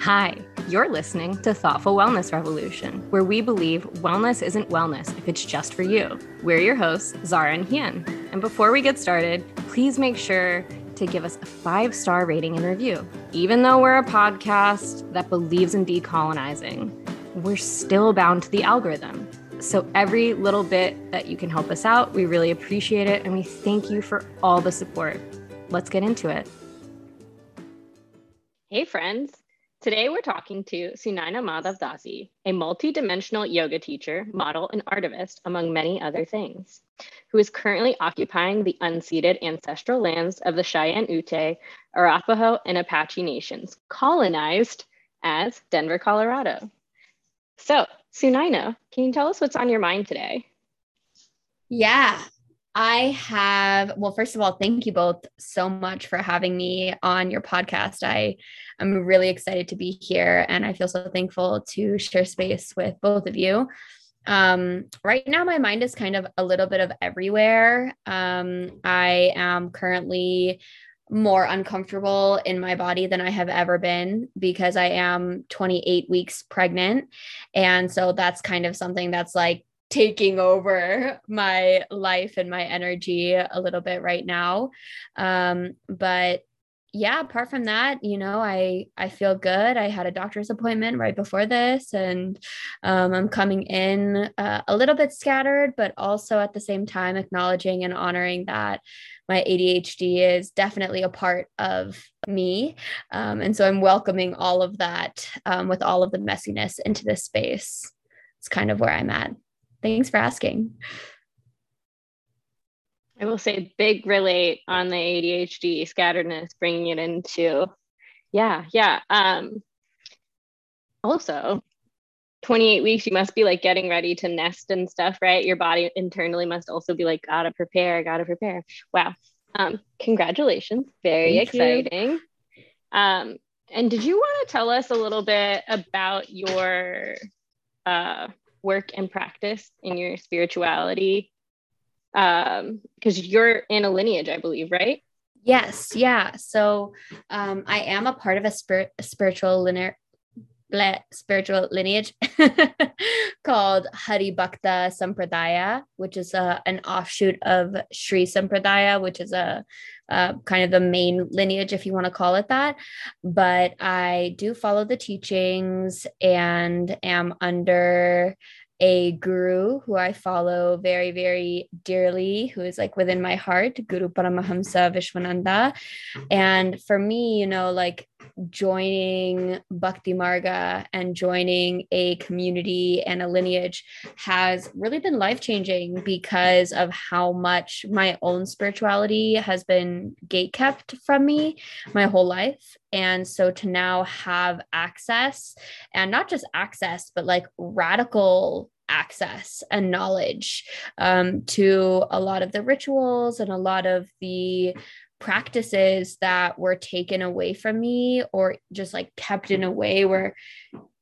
Hi, you're listening to Thoughtful Wellness Revolution, where we believe wellness isn't wellness if it's just for you. We're your hosts, Zara and Hien. And before we get started, please make sure to give us a five star rating and review. Even though we're a podcast that believes in decolonizing, we're still bound to the algorithm. So, every little bit that you can help us out, we really appreciate it. And we thank you for all the support. Let's get into it. Hey, friends. Today we're talking to Sunaina Madhavdasi, a multi-dimensional yoga teacher, model, and artivist, among many other things, who is currently occupying the unceded ancestral lands of the Cheyenne Ute, Arapaho, and Apache nations, colonized as Denver, Colorado. So, Sunaina, can you tell us what's on your mind today? Yeah, I have, well, first of all, thank you both so much for having me on your podcast. I am really excited to be here and I feel so thankful to share space with both of you. Um, right now, my mind is kind of a little bit of everywhere. Um, I am currently more uncomfortable in my body than I have ever been because I am 28 weeks pregnant. And so that's kind of something that's like taking over my life and my energy a little bit right now. Um, but yeah, apart from that, you know, I I feel good. I had a doctor's appointment right before this, and um, I'm coming in uh, a little bit scattered, but also at the same time acknowledging and honoring that my ADHD is definitely a part of me, um, and so I'm welcoming all of that um, with all of the messiness into this space. It's kind of where I'm at. Thanks for asking. I will say big relate on the ADHD scatteredness, bringing it into, yeah, yeah. Um, also, 28 weeks, you must be like getting ready to nest and stuff, right? Your body internally must also be like, gotta prepare, gotta prepare. Wow. Um, congratulations. Very Thank exciting. You. Um, and did you want to tell us a little bit about your uh, work and practice in your spirituality um because you're in a lineage i believe right? Yes yeah. So um i am a part of a spirit spiritual linear spiritual lineage called Hari Bhakta Sampradaya, which is a, an offshoot of Sri Sampradaya, which is a, a kind of the main lineage, if you want to call it that. But I do follow the teachings and am under a guru who I follow very, very dearly, who is like within my heart, Guru Paramahamsa Vishwananda. And for me, you know, like joining Bhakti Marga and joining a community and a lineage has really been life changing because of how much my own spirituality has been gate kept from me my whole life. And so to now have access and not just access, but like radical access and knowledge um, to a lot of the rituals and a lot of the practices that were taken away from me or just like kept in a way where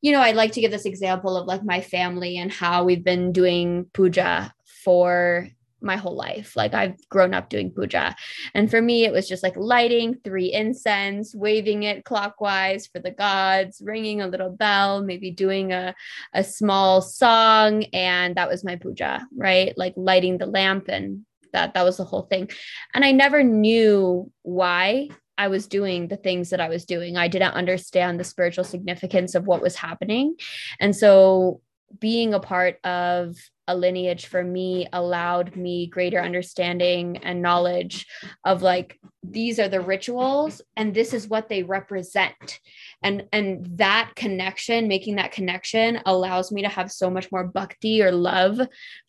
you know I'd like to give this example of like my family and how we've been doing puja for my whole life. Like i've grown up doing puja. And for me it was just like lighting three incense waving it clockwise for the gods ringing a little bell maybe doing a, a small song and that was my puja right? Like lighting the lamp and that that was the whole thing. And i never knew why i was doing the things that i was doing. I didn't understand the spiritual significance of what was happening. And so being a part of a lineage for me allowed me greater understanding and knowledge of like these are the rituals and this is what they represent. And and that connection making that connection allows me to have so much more bhakti or love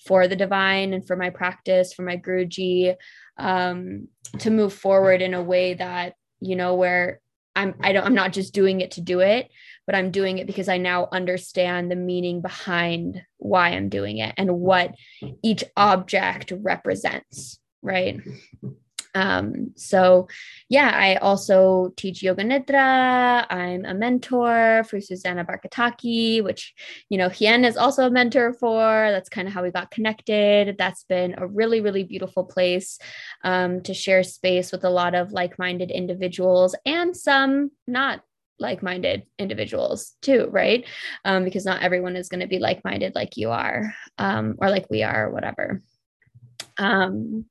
for the divine and for my practice for my guruji um, to move forward in a way that you know where I'm I don't I'm not just doing it to do it, but I'm doing it because I now understand the meaning behind why I'm doing it and what each object represents, right? Um, so yeah, I also teach yoga nidra. I'm a mentor for Susanna Barkataki, which you know Hien is also a mentor for. That's kind of how we got connected. That's been a really, really beautiful place um, to share space with a lot of like-minded individuals and some not like-minded individuals too right? Um, because not everyone is going to be like-minded like you are um, or like we are or whatever. Um,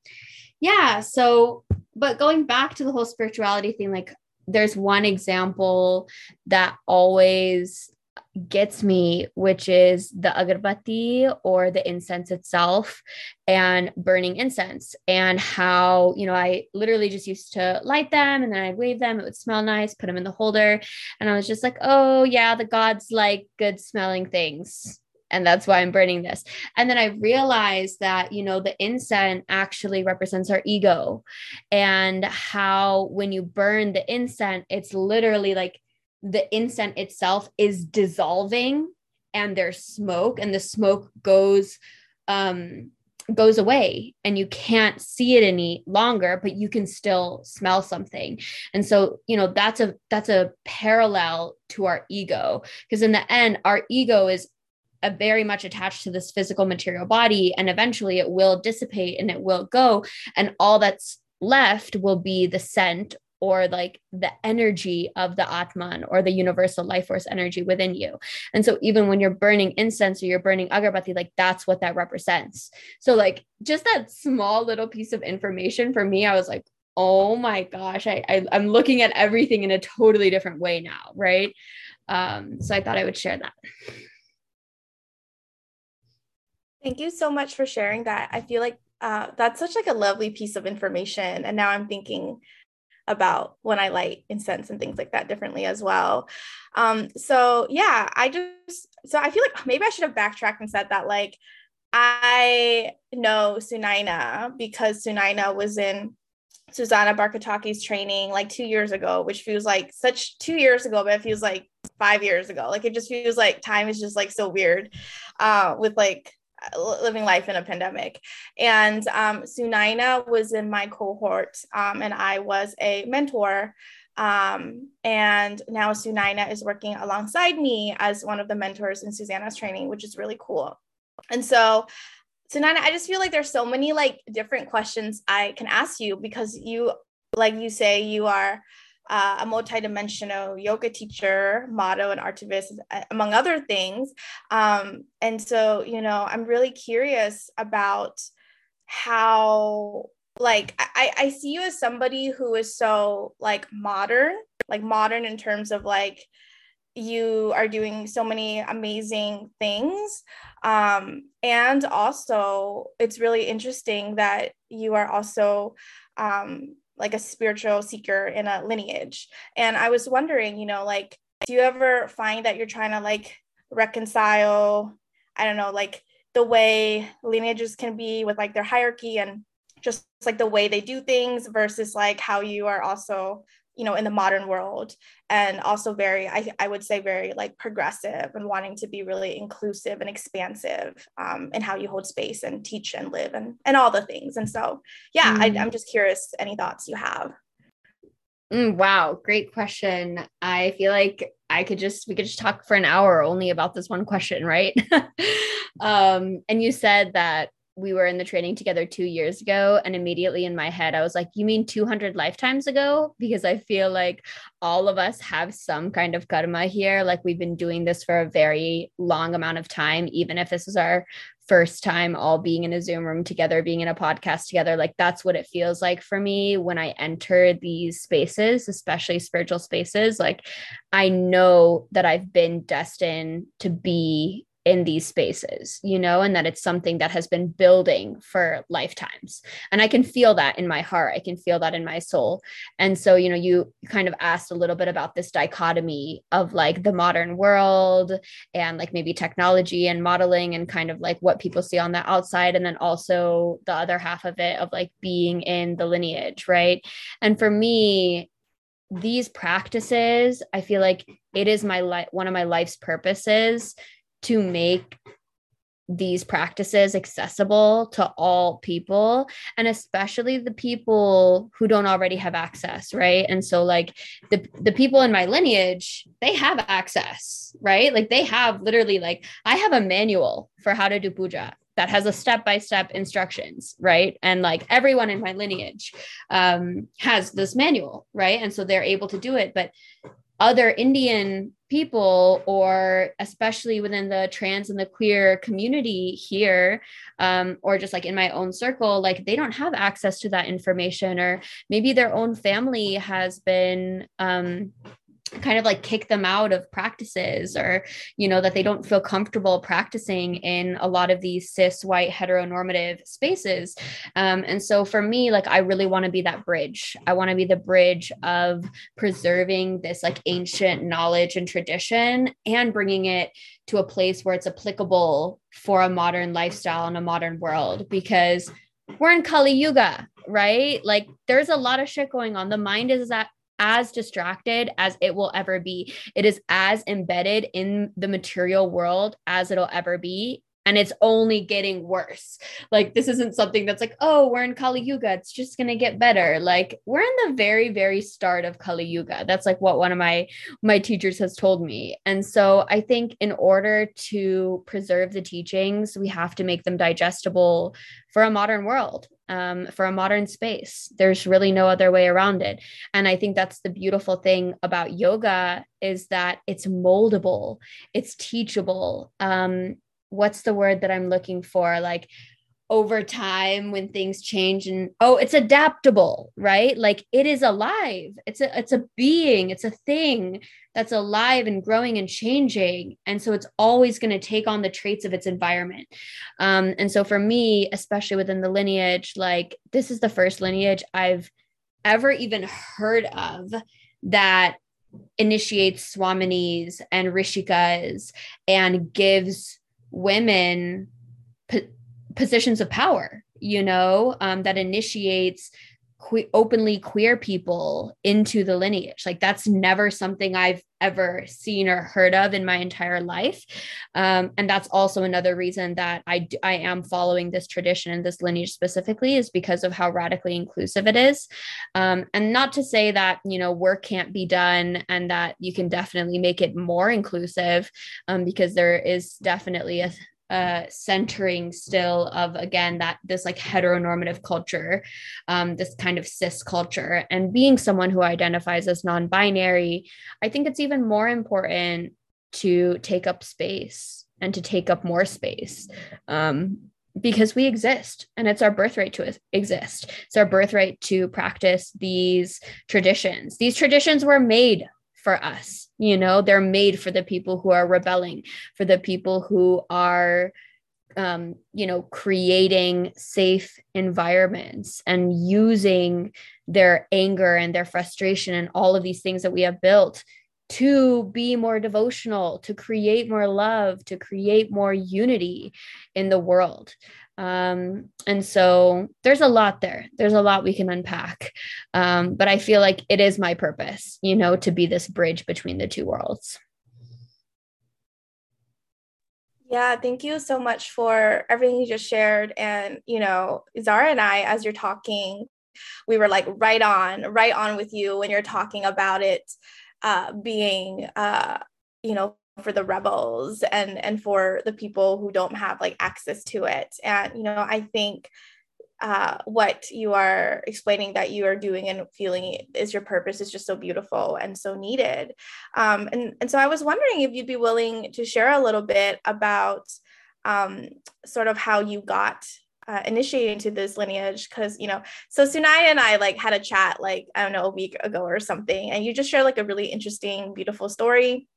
yeah so but going back to the whole spirituality thing like there's one example that always gets me, which is the agarbatti or the incense itself and burning incense, and how, you know, I literally just used to light them and then I'd wave them. It would smell nice, put them in the holder. And I was just like, oh, yeah, the gods like good smelling things. And that's why I'm burning this. And then I realized that, you know, the incense actually represents our ego and how when you burn the incense, it's literally like the incense itself is dissolving and there's smoke and the smoke goes um goes away and you can't see it any longer but you can still smell something. And so you know that's a that's a parallel to our ego because in the end our ego is a very much attached to this physical material body and eventually it will dissipate and it will go and all that's left will be the scent or like the energy of the Atman or the universal life force energy within you. And so even when you're burning incense or you're burning agarbatti, like that's what that represents. So like just that small little piece of information for me, I was like, oh my gosh, I, I am looking at everything in a totally different way now, right? Um, so I thought I would share that. Thank you so much for sharing that. I feel like uh, that's such like a lovely piece of information, and now I'm thinking about when I light incense and things like that differently as well. Um, so yeah, I just so I feel like maybe I should have backtracked and said that like I know Sunaina because Sunaina was in Susanna Barkataki's training like two years ago, which feels like such two years ago, but it feels like five years ago. Like it just feels like time is just like so weird uh, with like living life in a pandemic. And um, Sunaina was in my cohort, um, and I was a mentor. Um, and now Sunaina is working alongside me as one of the mentors in Susanna's training, which is really cool. And so, Sunaina, I just feel like there's so many like different questions I can ask you because you, like you say, you are uh, a multidimensional yoga teacher, model, and artivist, among other things. Um, and so, you know, I'm really curious about how, like, I, I see you as somebody who is so like modern, like modern in terms of like, you are doing so many amazing things. Um, and also, it's really interesting that you are also um, like a spiritual seeker in a lineage. And I was wondering, you know, like, do you ever find that you're trying to like reconcile, I don't know, like the way lineages can be with like their hierarchy and just like the way they do things versus like how you are also you know in the modern world and also very I, I would say very like progressive and wanting to be really inclusive and expansive um, in how you hold space and teach and live and and all the things. And so yeah mm. I, i'm just curious any thoughts you have? Mm, wow great question. I feel like i could just we could just talk for an hour only about this one question right? Um and you said that we were in the training together two years ago. And immediately in my head, I was like, You mean 200 lifetimes ago? Because I feel like all of us have some kind of karma here. Like we've been doing this for a very long amount of time, even if this is our first time all being in a Zoom room together, being in a podcast together. Like that's what it feels like for me when I enter these spaces, especially spiritual spaces. Like I know that I've been destined to be in these spaces, you know, and that it's something that has been building for lifetimes. And I can feel that in my heart. I can feel that in my soul. And so, you know, you kind of asked a little bit about this dichotomy of like the modern world and like maybe technology and modeling and kind of like what people see on the outside. And then also the other half of it of like being in the lineage, right? And for me, these practices, I feel like it is my life, one of my life's purposes to make these practices accessible to all people and especially the people who don't already have access right? And so like the the people in my lineage they have access right? Like they have literally like i have a manual for how to do puja that has a step by step instructions right? And like everyone in my lineage um has this manual right? And so they're able to do it but other Indian people, or especially within the trans and the queer community here, um, or just like in my own circle, like they don't have access to that information, or maybe their own family has been. Um, kind of like kick them out of practices or you know that they don't feel comfortable practicing in a lot of these cis white heteronormative spaces. Um, and so for me like i really want to be that bridge. I want to be the bridge of preserving this like ancient knowledge and tradition and bringing it to a place where it's applicable for a modern lifestyle in a modern world because we're in kali yuga right? Like there's a lot of shit going on. The mind is at as distracted as it will ever be. It is as embedded in the material world as it'll ever be. And it's only getting worse. Like, this isn't something that's like, oh, we're in Kali Yuga. It's just to get better. Like, we're in the very, very start of Kali Yuga. That's like what one of my my teachers has told me. And so I think in order to preserve the teachings, we have to make them digestible for a modern world um, for a modern space. There's really no other way around it. And I think that's the beautiful thing about yoga is that it's moldable, it's teachable. Um, what's the word that I'm looking for? Like over time when things change and oh it's adaptable right? Like it is alive. It's a it's a being. It's a thing that's alive and growing and changing. And so it's always going to take on the traits of its environment. Um, and so for me especially within the lineage like this is the first lineage i've ever even heard of that initiates swaminis and rishikas and gives women positions of power you know um, that initiates que- openly queer people into the lineage. Like that's never something i've ever seen or heard of in my entire life. Um, and that's also another reason that I, I am following this tradition and this lineage specifically is because of how radically inclusive it is. Um, and not to say that you know work can't be done and that you can definitely make it more inclusive um, because there is definitely a, uh, centering still of again that this like heteronormative culture um, this kind of cis culture. And being someone who identifies as non-binary i think it's even more important to take up space and to take up more space um, because we exist and it's our birthright to exist. It's our birthright to practice these traditions. These traditions were made for us you know? They're made for the people who are rebelling for the people who are um, you know creating safe environments and using their anger and their frustration and all of these things that we have built to be more devotional to create more love to create more unity in the world um, and so there's a lot there. There's a lot we can unpack. Um, but I feel like it is my purpose, you know, to be this bridge between the two worlds. Yeah, thank you so much for everything you just shared. And, you know, Zara and I, as you're talking, we were like right on, right on with you when you're talking about it uh, being, uh, you know, for the rebels and and for the people who don't have like access to it. And you know i think uh, what you are explaining that you are doing and feeling is your purpose is just so beautiful and so needed. Um, and and so i was wondering if you'd be willing to share a little bit about um, sort of how you got uh, initiated this lineage because you know so Sunaina and i like had a chat like i don't know a week ago or something and you just shared like a really interesting beautiful story.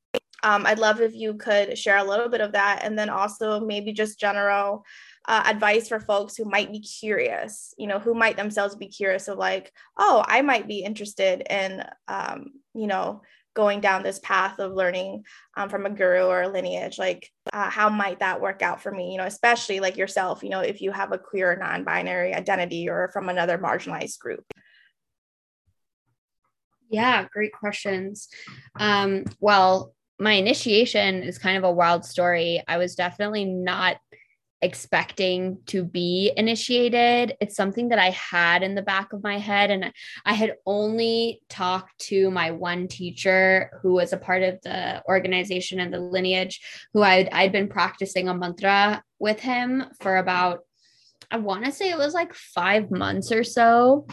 Um, I'd love if you could share a little bit of that and then also maybe just general uh, advice for folks who might be curious, you know, who might themselves be curious of like, oh, I might be interested in, um, you know, going down this path of learning um, from a guru or a lineage like uh, how might that work out for me? You know especially like yourself you know if you have a queer non-binary identity or from another marginalized group. Yeah great questions. Um, well my initiation is kind of a wild story. I was definitely not expecting to be initiated. It's something that I had in the back of my head. And I had only talked to my one teacher who was a part of the organization and the lineage, who I'd, I'd been practicing a mantra with him for about, I want to say it was like five months or so.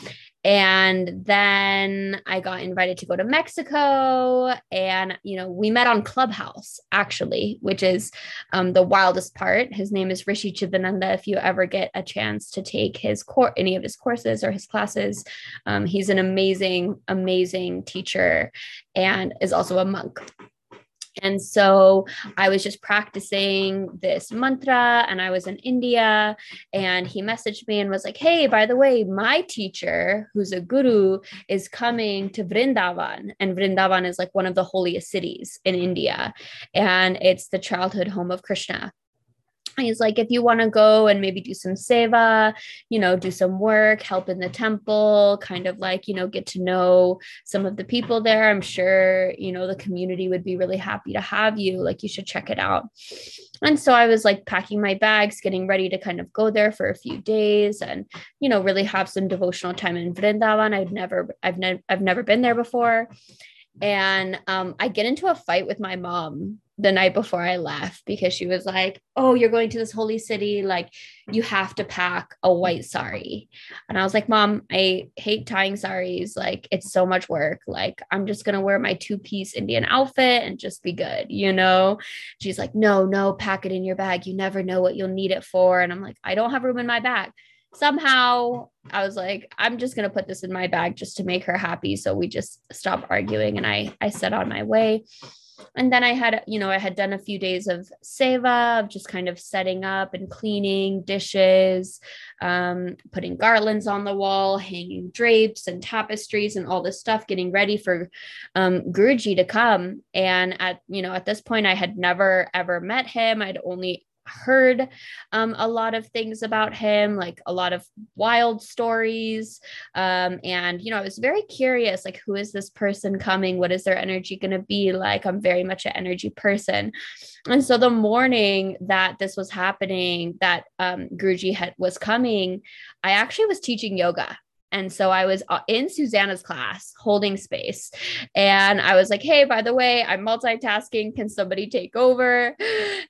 And then I got invited to go to Mexico. And, you know, we met on Clubhouse, actually, which is um, the wildest part. His name is Rishi Chidananda. If you ever get a chance to take his course, any of his courses or his classes, um, he's an amazing, amazing teacher and is also a monk. And so I was just practicing this mantra and I was in India and he messaged me and was like, Hey, by the way, my teacher, who's a guru, is coming to Vrindavan. And Vrindavan is like one of the holiest cities in India. And it's the childhood home of Krishna he's like if you want to go and maybe do some seva you know do some work help in the temple kind of like you know get to know some of the people there i'm sure you know the community would be really happy to have you. Like you should check it out. And so i was like packing my bags getting ready to kind of go there for a few days and you know really have some devotional time in vrindavan. I've never i've, ne- I've never been there before. And um, i get into a fight with my mom the night before I left because she was like, Oh, you're going to this holy city. Like, you have to pack a white sari. And I was like, Mom, I hate tying saris. Like, it's so much work. Like, I'm just going to wear my two piece Indian outfit and just be good, you know? She's like, No, no, pack it in your bag. You never know what you'll need it for. And I'm like, I don't have room in my bag. Somehow I was like, I'm just gonna put this in my bag just to make her happy. So we just stopped arguing and I I set on my way and then I had, you know, I had done a few days of seva, of just kind of setting up and cleaning dishes, um, putting garlands on the wall, hanging drapes and tapestries and all this stuff, getting ready for um, Guruji to come. And at, you know, at this point, I had never ever met him. I'd only heard um, a lot of things about him, like a lot of wild stories. Um, and, you know, I was very curious like, who is this person coming? What is their energy going to be like? I'm very much an energy person. And so the morning that this was happening, that um, Guruji had, was coming, I actually was teaching yoga and so I was uh, in Susanna's class holding space. And I was like, hey, by the way, I'm multitasking. Can somebody take over?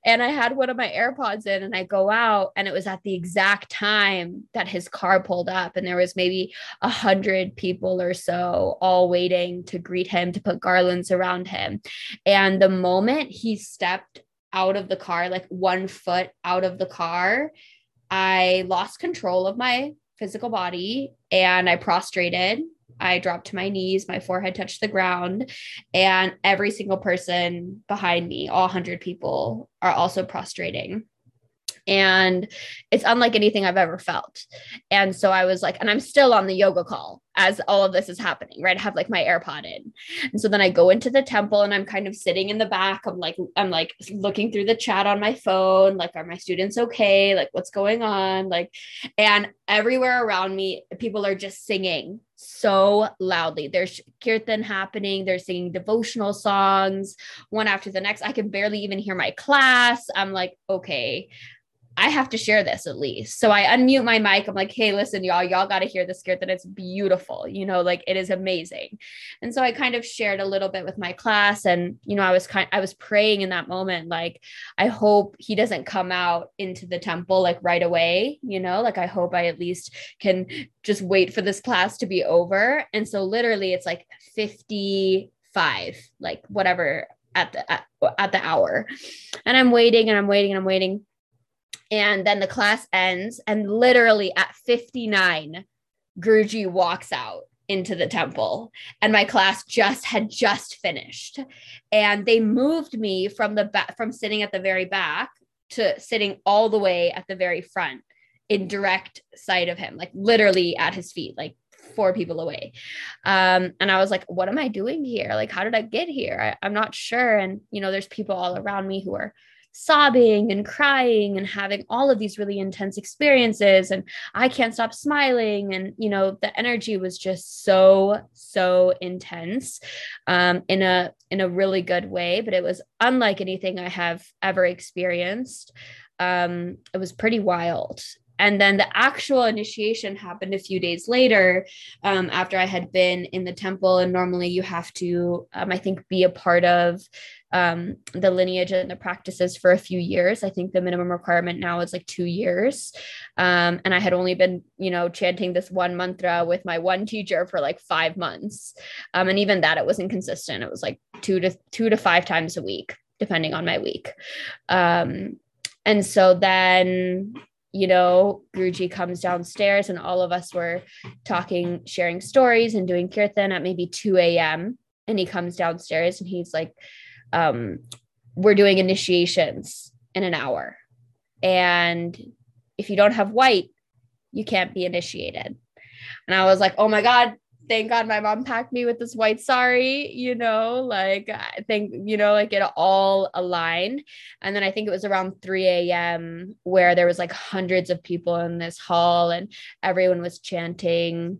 And I had one of my AirPods in and I go out. And it was at the exact time that his car pulled up. And there was maybe a hundred people or so all waiting to greet him, to put garlands around him. And the moment he stepped out of the car, like one foot out of the car, I lost control of my physical body and I prostrated. I dropped to my knees, my forehead touched the ground, and every single person behind me, all 100 people, are also prostrating and it's unlike anything I've ever felt. And so I was like, and I'm still on the yoga call as all of this is happening, right? I have like my AirPod in. And so then I go into the temple and I'm kind of sitting in the back. I'm like, I'm like looking through the chat on my phone, like, are my students okay? Like, what's going on? Like, and everywhere around me, people are just singing so loudly. There's kirtan happening, they're singing devotional songs one after the next. I can barely even hear my class. I'm like, okay, I have to share this at least. So I unmute my mic. I'm like, hey, listen, y'all, y'all got to hear the kirtan it's beautiful. You know, like it is amazing. And so I kind of shared a little bit with my class. And, you know, I was kind I was praying in that moment, like, I hope he doesn't come out into the temple like right away, you know, like I hope I at least can just wait for this class to be over. And so literally it's like 55, like whatever at the at, at the hour. And I'm waiting and I'm waiting and I'm waiting and then the class ends, and literally at 59, Guruji walks out into the temple. And my class just had just finished. And they moved me from the back from sitting at the very back to sitting all the way at the very front in direct sight of him like literally at his feet like four people away. Um, and i was like what am i doing here? Like how did i get here? I, i'm not sure. And you know there's people all around me who are sobbing and crying and having all of these really intense experiences. And i can't stop smiling. And you know the energy was just so so intense um, in a in a really good way. But it was unlike anything i have ever experienced. Um, it was pretty wild and then the actual initiation happened a few days later um, after I had been in the temple. And normally you have to, um, I think, be a part of um, the lineage and the practices for a few years. I think the minimum requirement now is like two years. Um, and I had only been, you know, chanting this one mantra with my one teacher for like five months. Um, and even that, it wasn't consistent. It was like two to two to five times a week, depending on my week. Um, and so then you know, Guruji comes downstairs and all of us were talking, sharing stories and doing kirtan at maybe 2 a.m. And he comes downstairs and he's like, um, we're doing initiations in an hour. And if you don't have white, you can't be initiated. And I was like, oh my God, thank God my mom packed me with this white sari, you know, like I think, you know, like it all aligned. And then I think it was around 3 a.m. where there was like hundreds of people in this hall and everyone was chanting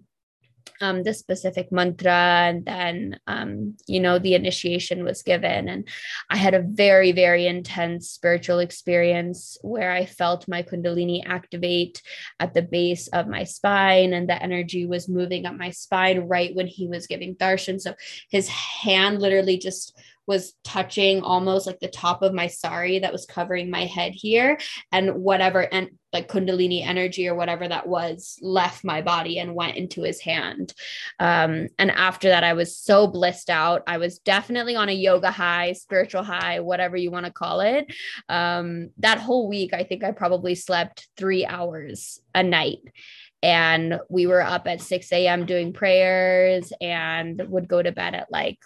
um, the specific mantra and then um, you know the initiation was given. And i had a very very intense spiritual experience where i felt my kundalini activate at the base of my spine and the energy was moving up my spine right when he was giving darshan. So his hand literally just was touching almost like the top of my sari that was covering my head here and whatever and like kundalini energy or whatever that was left my body and went into his hand. Um, and after that i was so blissed out. I was definitely on a yoga high spiritual high whatever you want to call it. Um, that whole week i think i probably slept three hours a night. And we were up at 6 a.m doing prayers and would go to bed at like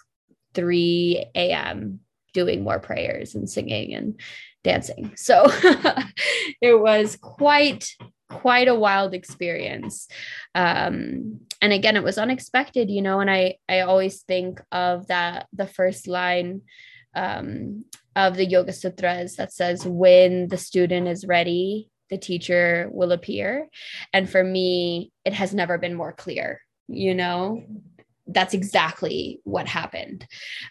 3 a.m. doing more prayers and singing and dancing. So it was quite quite a wild experience um and again it was unexpected you know and i i always think of that the first line um of the yoga sutras that says when the student is ready the teacher will appear and for me it has never been more clear you know that's exactly what happened.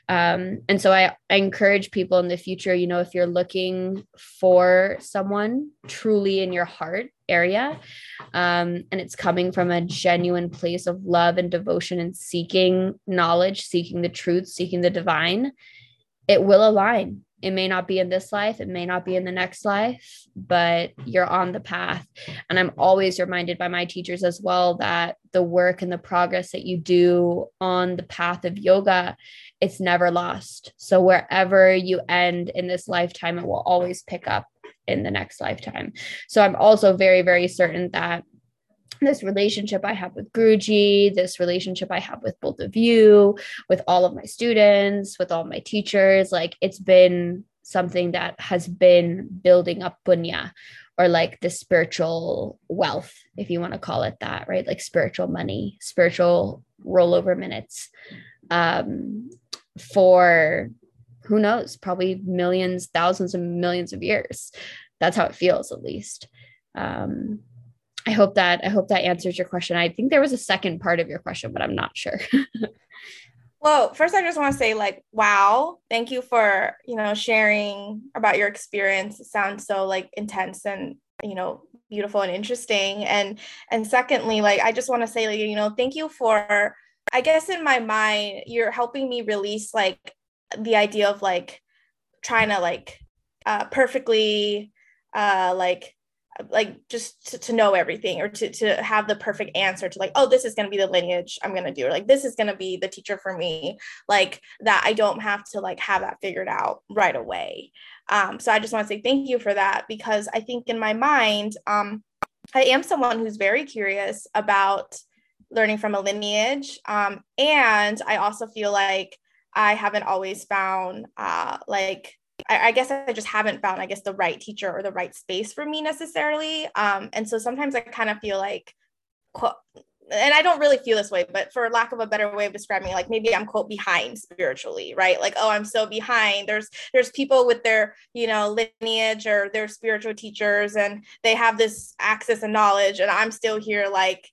Um, and so I, I encourage people in the future, you know, if you're looking for someone truly in your heart area, um, and it's coming from a genuine place of love and devotion and seeking knowledge, seeking the truth, seeking the divine, it will align it may not be in this life, it may not be in the next life, but you're on the path. And I'm always reminded by my teachers as well that the work and the progress that you do on the path of yoga, it's never lost. So wherever you end in this lifetime, it will always pick up in the next lifetime. So I'm also very, very certain that this relationship I have with Guruji, this relationship I have with both of you, with all of my students, with all my teachers, like it's been something that has been building up punya or like the spiritual wealth, if you want to call it that, right? Like spiritual money, spiritual rollover minutes um, for who knows, probably millions, thousands, and millions of years. That's how it feels, at least. Um, I hope that I hope that answers your question. I think there was a second part of your question, but I'm not sure. well, first I just want to say like wow, thank you for, you know, sharing about your experience. It sounds so like intense and, you know, beautiful and interesting. And and secondly, like I just want to say like, you know, thank you for I guess in my mind you're helping me release like the idea of like trying to like uh perfectly uh like like just to, to know everything or to, to have the perfect answer to like oh this is going to be the lineage i'm going to do or like this is going to be the teacher for me like that i don't have to like have that figured out right away. Um, so i just want to say thank you for that because i think in my mind um, i am someone who's very curious about learning from a lineage um, and i also feel like i haven't always found uh, like I, I, guess I just haven't found, I guess, the right teacher or the right space for me necessarily. Um, and so sometimes I kind of feel like, and I don't really feel this way, but for lack of a better way of describing it, like maybe I'm quote behind spiritually, right? Like, oh, I'm so behind. There's there's people with their, you know, lineage or their spiritual teachers, and they have this access and knowledge, and I'm still here like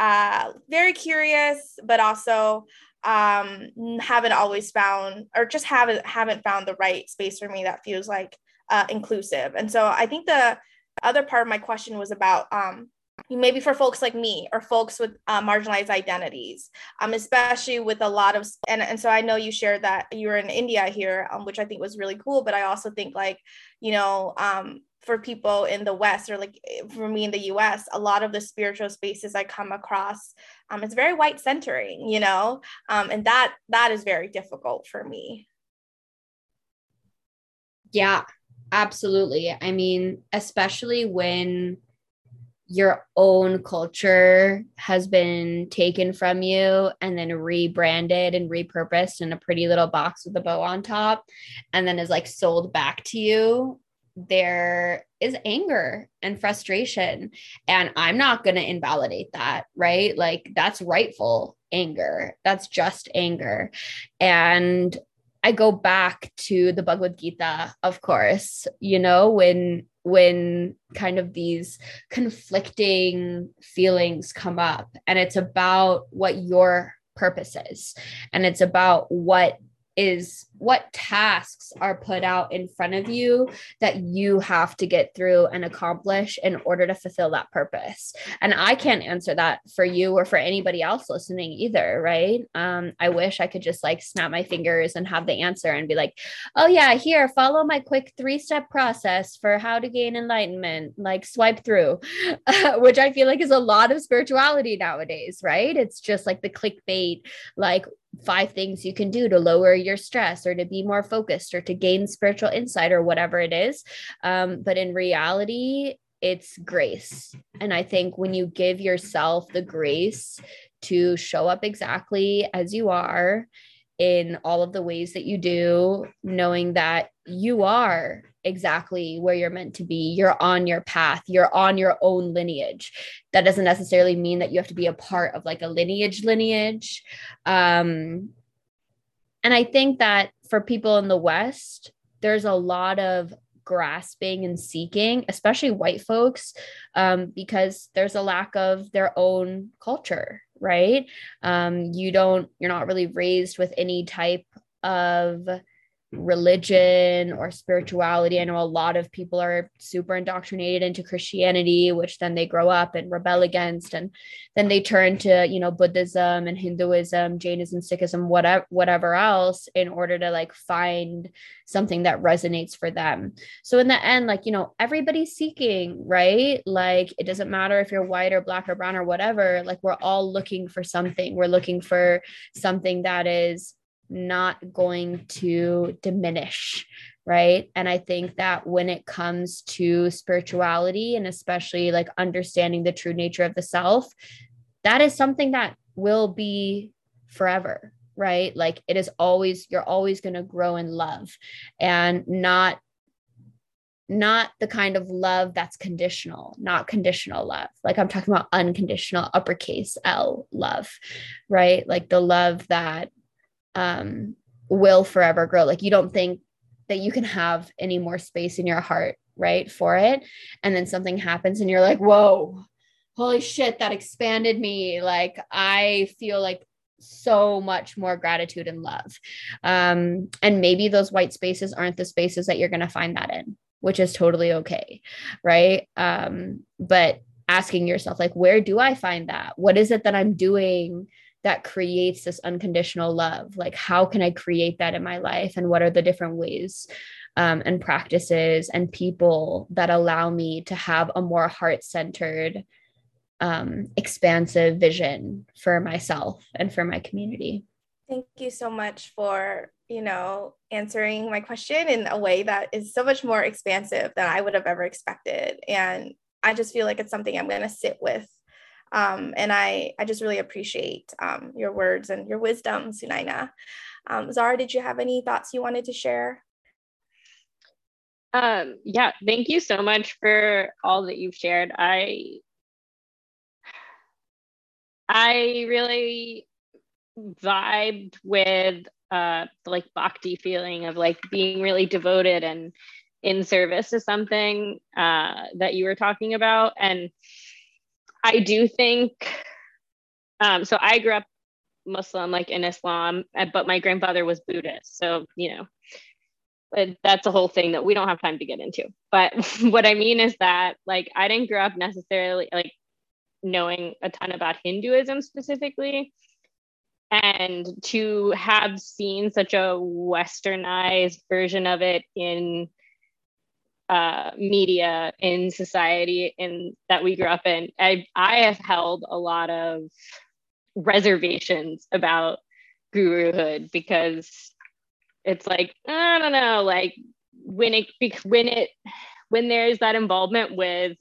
uh very curious, but also um, haven't always found or just haven't haven't found the right space for me that feels like uh, inclusive. And so I think the other part of my question was about um, maybe for folks like me or folks with uh, marginalized identities, um, especially with a lot of, and, and so I know you shared that you were in India here, um, which I think was really cool, but I also think like, you know, um, for people in the West or like eh, for me in the US, a lot of the spiritual spaces I come across, um, it's very white centering, you know, um, and that that is very difficult for me. Yeah, absolutely. I mean, especially when your own culture has been taken from you and then rebranded and repurposed in a pretty little box with a bow on top and then is like sold back to you there is anger and frustration and i'm not going to invalidate that right? Like that's rightful anger. That's just anger. And i go back to the bhagavad gita of course you know when when kind of these conflicting feelings come up and it's about what your purpose is and it's about what is what tasks are put out in front of you that you have to get through and accomplish in order to fulfill that purpose. And i can't answer that for you or for anybody else listening either right? Um, i wish i could just like snap my fingers and have the answer and be like oh yeah here follow my quick three step process for how to gain enlightenment like swipe through which i feel like is a lot of spirituality nowadays right? It's just like the clickbait like five things you can do to lower your stress or to be more focused or to gain spiritual insight or whatever it is. Um, but in reality, it's grace. And I think when you give yourself the grace to show up exactly as you are in all of the ways that you do, knowing that you are exactly where you're meant to be. You're on your path, you're on your own lineage. That doesn't necessarily mean that you have to be a part of like a lineage lineage. Um, and I think that for people in the West, there's a lot of grasping and seeking, especially white folks, um, because there's a lack of their own culture, right? Um, you don't, you're not really raised with any type of religion or spirituality. I know a lot of people are super indoctrinated into Christianity, which then they grow up and rebel against, and then they turn to you know Buddhism and Hinduism, Jainism, Sikhism, whatever whatever else, in order to like find something that resonates for them. So in the end, like you know, everybody's seeking, right? Like it doesn't matter if you're white or black or brown or whatever. Like we're all looking for something. We're looking for something that is not going to diminish right and i think that when it comes to spirituality and especially like understanding the true nature of the self that is something that will be forever right like it is always you're always going to grow in love and not not the kind of love that's conditional, not conditional love. Like I'm talking about unconditional uppercase L love, right? Like the love that um, will forever grow. Like you don't think that you can have any more space in your heart, right, for it. And then something happens and you're like, whoa, holy shit, that expanded me. Like I feel like so much more gratitude and love. Um, and maybe those white spaces aren't the spaces that you're going to find that in, which is totally okay. Right. Um, but asking yourself, like, where do I find that? What is it that I'm doing? That creates this unconditional love. Like how can i create that in my life? And what are the different ways um, and practices and people that allow me to have a more heart-centered um, expansive vision for myself and for my community? Thank you so much for you know answering my question in a way that is so much more expansive than i would have ever expected. And i just feel like it's something i'm going to sit with um, and I, I just really appreciate um, your words and your wisdom, Sunaina. Um, Zara, did you have any thoughts you wanted to share? Um, yeah, thank you so much for all that you've shared. I, I really vibed with uh, like bhakti feeling of like being really devoted and in service to something uh, that you were talking about. And I do think, um, so I grew up Muslim, like in Islam, uh, but my grandfather was Buddhist. So, you know, that's a whole thing that we don't have time to get into. But what I mean is that like I didn't grow up necessarily like knowing a ton about Hinduism specifically. And to have seen such a westernized version of it in uh, media, in society, in that we grew up in, I, I have held a lot of reservations about guruhood because it's like i don't know like when it when it when there's that involvement with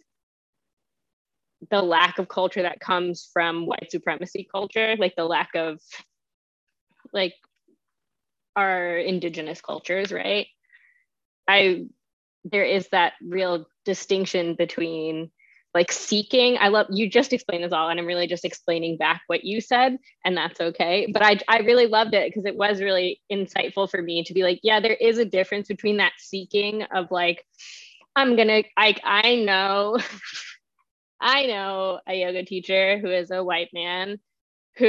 the lack of culture that comes from white supremacy culture like the lack of like our indigenous cultures right? I there is that real distinction between like seeking. I love you just explained this all and i'm really just explaining back what you said and that's okay. But i i really loved it because it was really insightful for me to be like yeah there is a difference between that seeking of like i'm gonna i i know i know a yoga teacher who is a white man who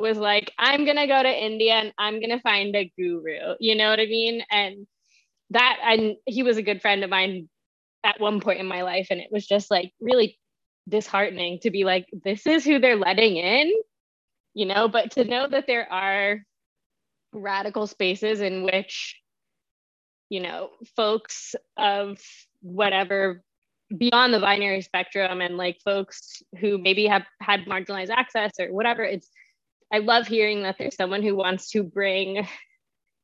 was like i'm gonna go to india and i'm gonna find a guru. You know what i mean? And that and he was a good friend of mine at one point in my life and it was just like really disheartening to be like this is who they're letting in you know? But to know that there are radical spaces in which you know folks of whatever beyond the binary spectrum and like folks who maybe have had marginalized access or whatever it's i love hearing that there's someone who wants to bring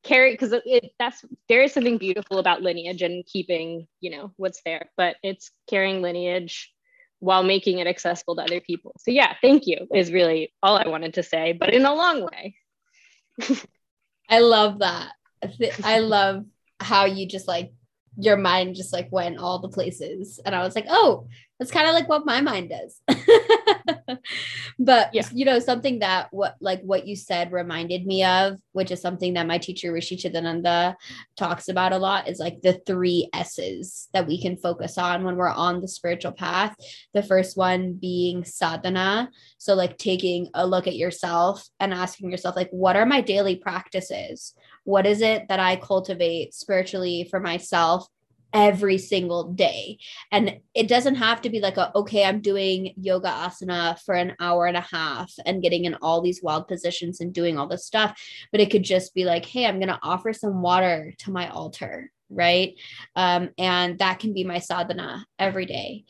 carry because it that's there is something beautiful about lineage and keeping you know what's there but it's carrying lineage while making it accessible to other people. So yeah thank you is really all i wanted to say but in a long way. I love that. I love how you just like your mind just like went all the places. And i was like oh that's kind of like what my mind does but yeah. you know something that what like what you said reminded me of which is something that my teacher rishi chidananda talks about a lot is like the three s's that we can focus on when we're on the spiritual path. The first one being sadhana. So like taking a look at yourself and asking yourself like what are my daily practices? What is it that i cultivate spiritually for myself every single day. And it doesn't have to be like a, okay, I'm doing yoga asana for an hour and a half and getting in all these wild positions and doing all this stuff. But it could just be like, hey, I'm going to offer some water to my altar. Right. Um, and that can be my sadhana every day.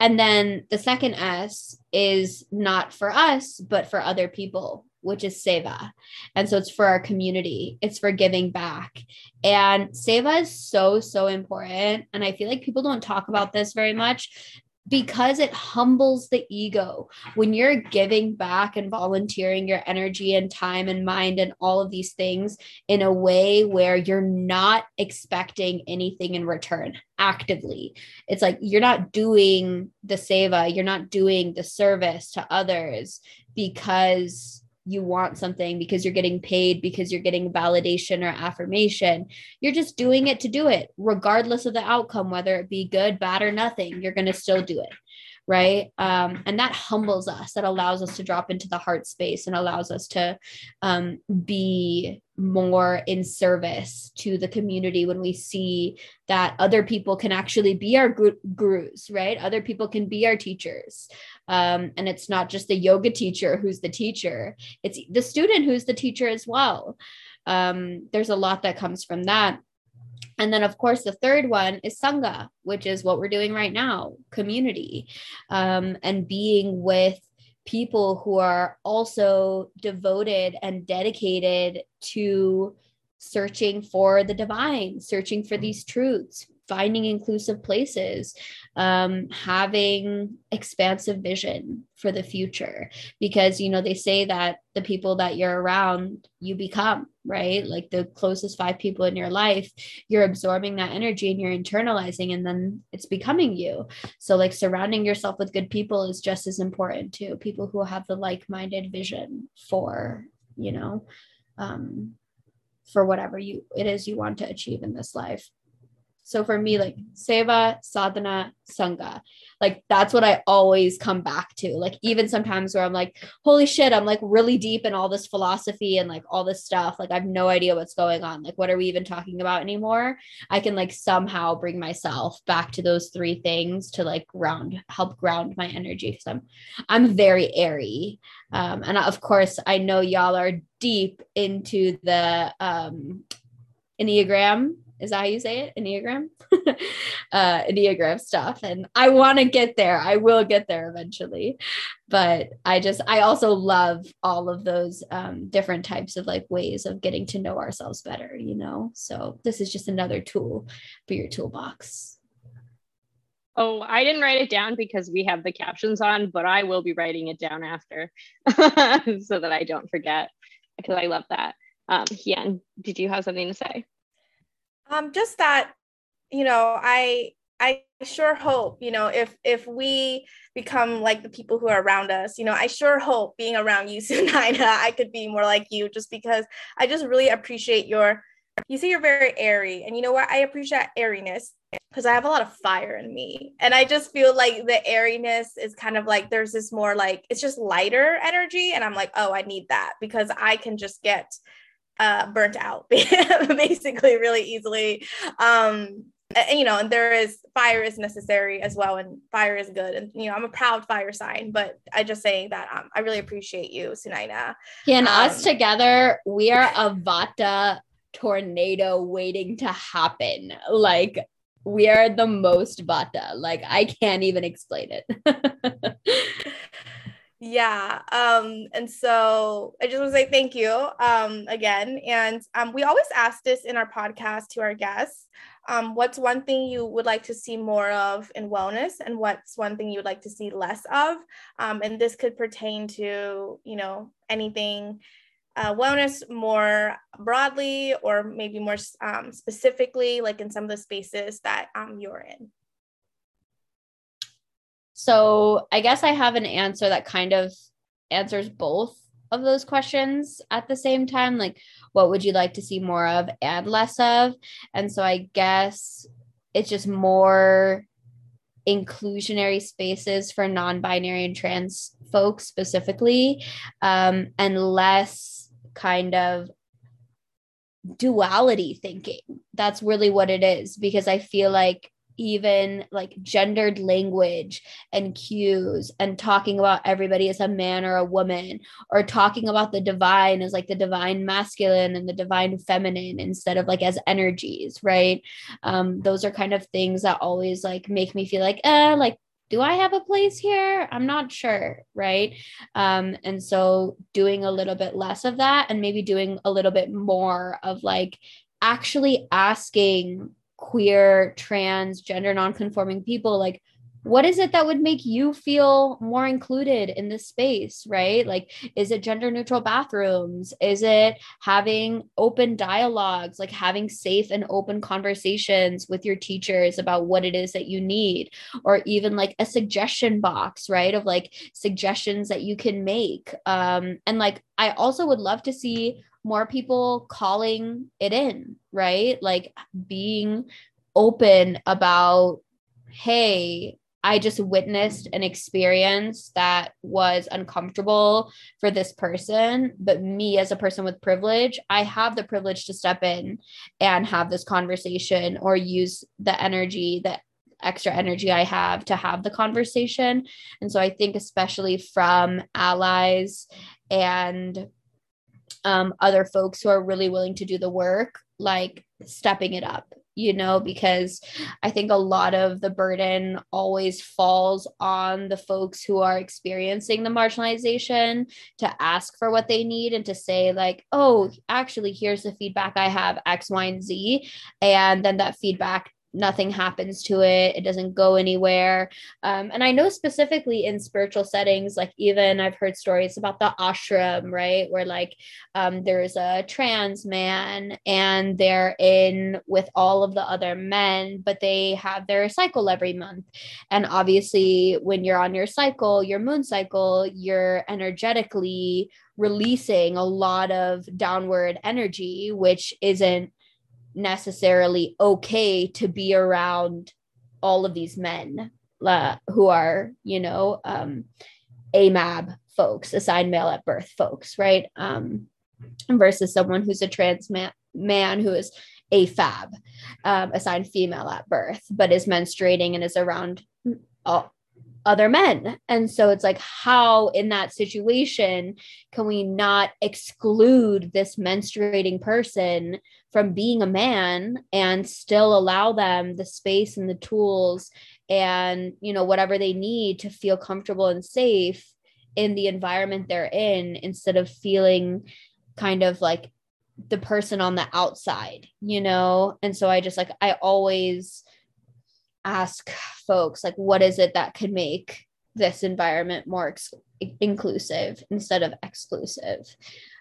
And then the second S is not for us, but for other people which is Seva. And so it's for our community, it's for giving back. And Seva is so, so important. And I feel like people don't talk about this very much because it humbles the ego. When you're giving back and volunteering your energy and time and mind and all of these things in a way where you're not expecting anything in return actively. It's like you're not doing the seva, you're not doing the service to others because you want something because you're getting paid because you're getting validation or affirmation you're just doing it to do it regardless of the outcome whether it be good bad or nothing you're going to still do it right? Um, and that humbles us. That allows us to drop into the heart space and allows us to um, be more in service to the community when we see that other people can actually be our gurus right? Other people can be our teachers. Um, and it's not just the yoga teacher who's the teacher. It's the student who's the teacher as well. Um, there's a lot that comes from that and then, of course, the third one is Sangha, which is what we're doing right now community um, and being with people who are also devoted and dedicated to searching for the divine, searching for these truths, finding inclusive places, um, having expansive vision for the future. Because, you know, they say that the people that you're around, you become, right? Like the closest five people in your life, you're absorbing that energy and you're internalizing, and then it's becoming you. So, like, surrounding yourself with good people is just as important too. People who have the like minded vision for, you know, um, for whatever you it is you want to achieve in this life So for me, like seva, sadhana, sangha, like that's what I always come back to. Like even sometimes where I'm like, holy shit, I'm like really deep in all this philosophy and like all this stuff. Like I have no idea what's going on. Like what are we even talking about anymore? I can like somehow bring myself back to those three things to like ground, help ground my energy because I'm I'm very airy. Um, and of course, I know y'all are deep into the um, Enneagram is that how you say it? Enneagram? uh, Enneagram stuff. And I want to get there. I will get there eventually. But I just, I also love all of those um, different types of like ways of getting to know ourselves better, you know? So this is just another tool for your toolbox. Oh, I didn't write it down because we have the captions on, but I will be writing it down after so that I don't forget because I love that. Um, Hien, did you have something to say? Um, just that, you know, I I sure hope, you know, if if we become like the people who are around us, you know, I sure hope being around you, Sunaina, I could be more like you just because I just really appreciate your you say you're very airy. And you know what? I appreciate airiness because I have a lot of fire in me. And I just feel like the airiness is kind of like there's this more like it's just lighter energy. And I'm like, oh, I need that because I can just get uh, burnt out basically really easily. Um, and, you know, and there is fire is necessary as well, and fire is good. And you know, I'm a proud fire sign, but I just saying that um, I really appreciate you, Sunaina. Yeah, and um, us together, we are a Vata tornado waiting to happen. Like we are the most Vata. Like I can't even explain it. yeah um and so i just want to say thank you um again and um we always ask this in our podcast to our guests um what's one thing you would like to see more of in wellness and what's one thing you would like to see less of? Um and this could pertain to you know anything uh, wellness more broadly or maybe more um, specifically like in some of the spaces that um, you're in so I guess I have an answer that kind of answers both of those questions at the same time. Like, what would you like to see more of and less of? And so I guess it's just more inclusionary spaces for non binary and trans folks specifically, um, and less kind of duality thinking. That's really what it is, because I feel like even like gendered language and cues and talking about everybody as a man or a woman or talking about the divine as like the divine masculine and the divine feminine instead of like as energies right um those are kind of things that always like make me feel like uh like do I have a place here? I'm not sure, right? Um, and so doing a little bit less of that and maybe doing a little bit more of like actually asking queer, trans, gender nonconforming people, like what is it that would make you feel more included in this space, right? Like, is it gender neutral bathrooms? Is it having open dialogues, like having safe and open conversations with your teachers about what it is that you need? Or even like a suggestion box, right? Of like suggestions that you can make. Um, and like, I also would love to see more people calling it in, right? Like being open about, hey, I just witnessed an experience that was uncomfortable for this person. But me, as a person with privilege, I have the privilege to step in and have this conversation or use the energy that extra energy I have to have the conversation. And so I think, especially from allies and um, other folks who are really willing to do the work, like stepping it up, you know, because I think a lot of the burden always falls on the folks who are experiencing the marginalization to ask for what they need and to say, like, oh, actually, here's the feedback I have X, Y, and Z. And then that feedback nothing happens to it it doesn't go anywhere. Um, and i know specifically in spiritual settings like even i've heard stories about the ashram right? Where like um, there's a trans man and they're in with all of the other men but they have their cycle every month. And obviously when you're on your cycle your moon cycle you're energetically releasing a lot of downward energy which isn't necessarily okay to be around all of these men uh, who are, you know, um, AMAB folks, assigned male at birth folks, right? Um, versus someone who's a trans man, man who is AFAB, um, assigned female at birth, but is menstruating and is around all, other men. And so it's like, how in that situation can we not exclude this menstruating person from being a man and still allow them the space and the tools and, you know, whatever they need to feel comfortable and safe in the environment they're in instead of feeling kind of like the person on the outside, you know? And so I just like, I always ask folks, like, what is it that could make this environment more ex- inclusive instead of exclusive?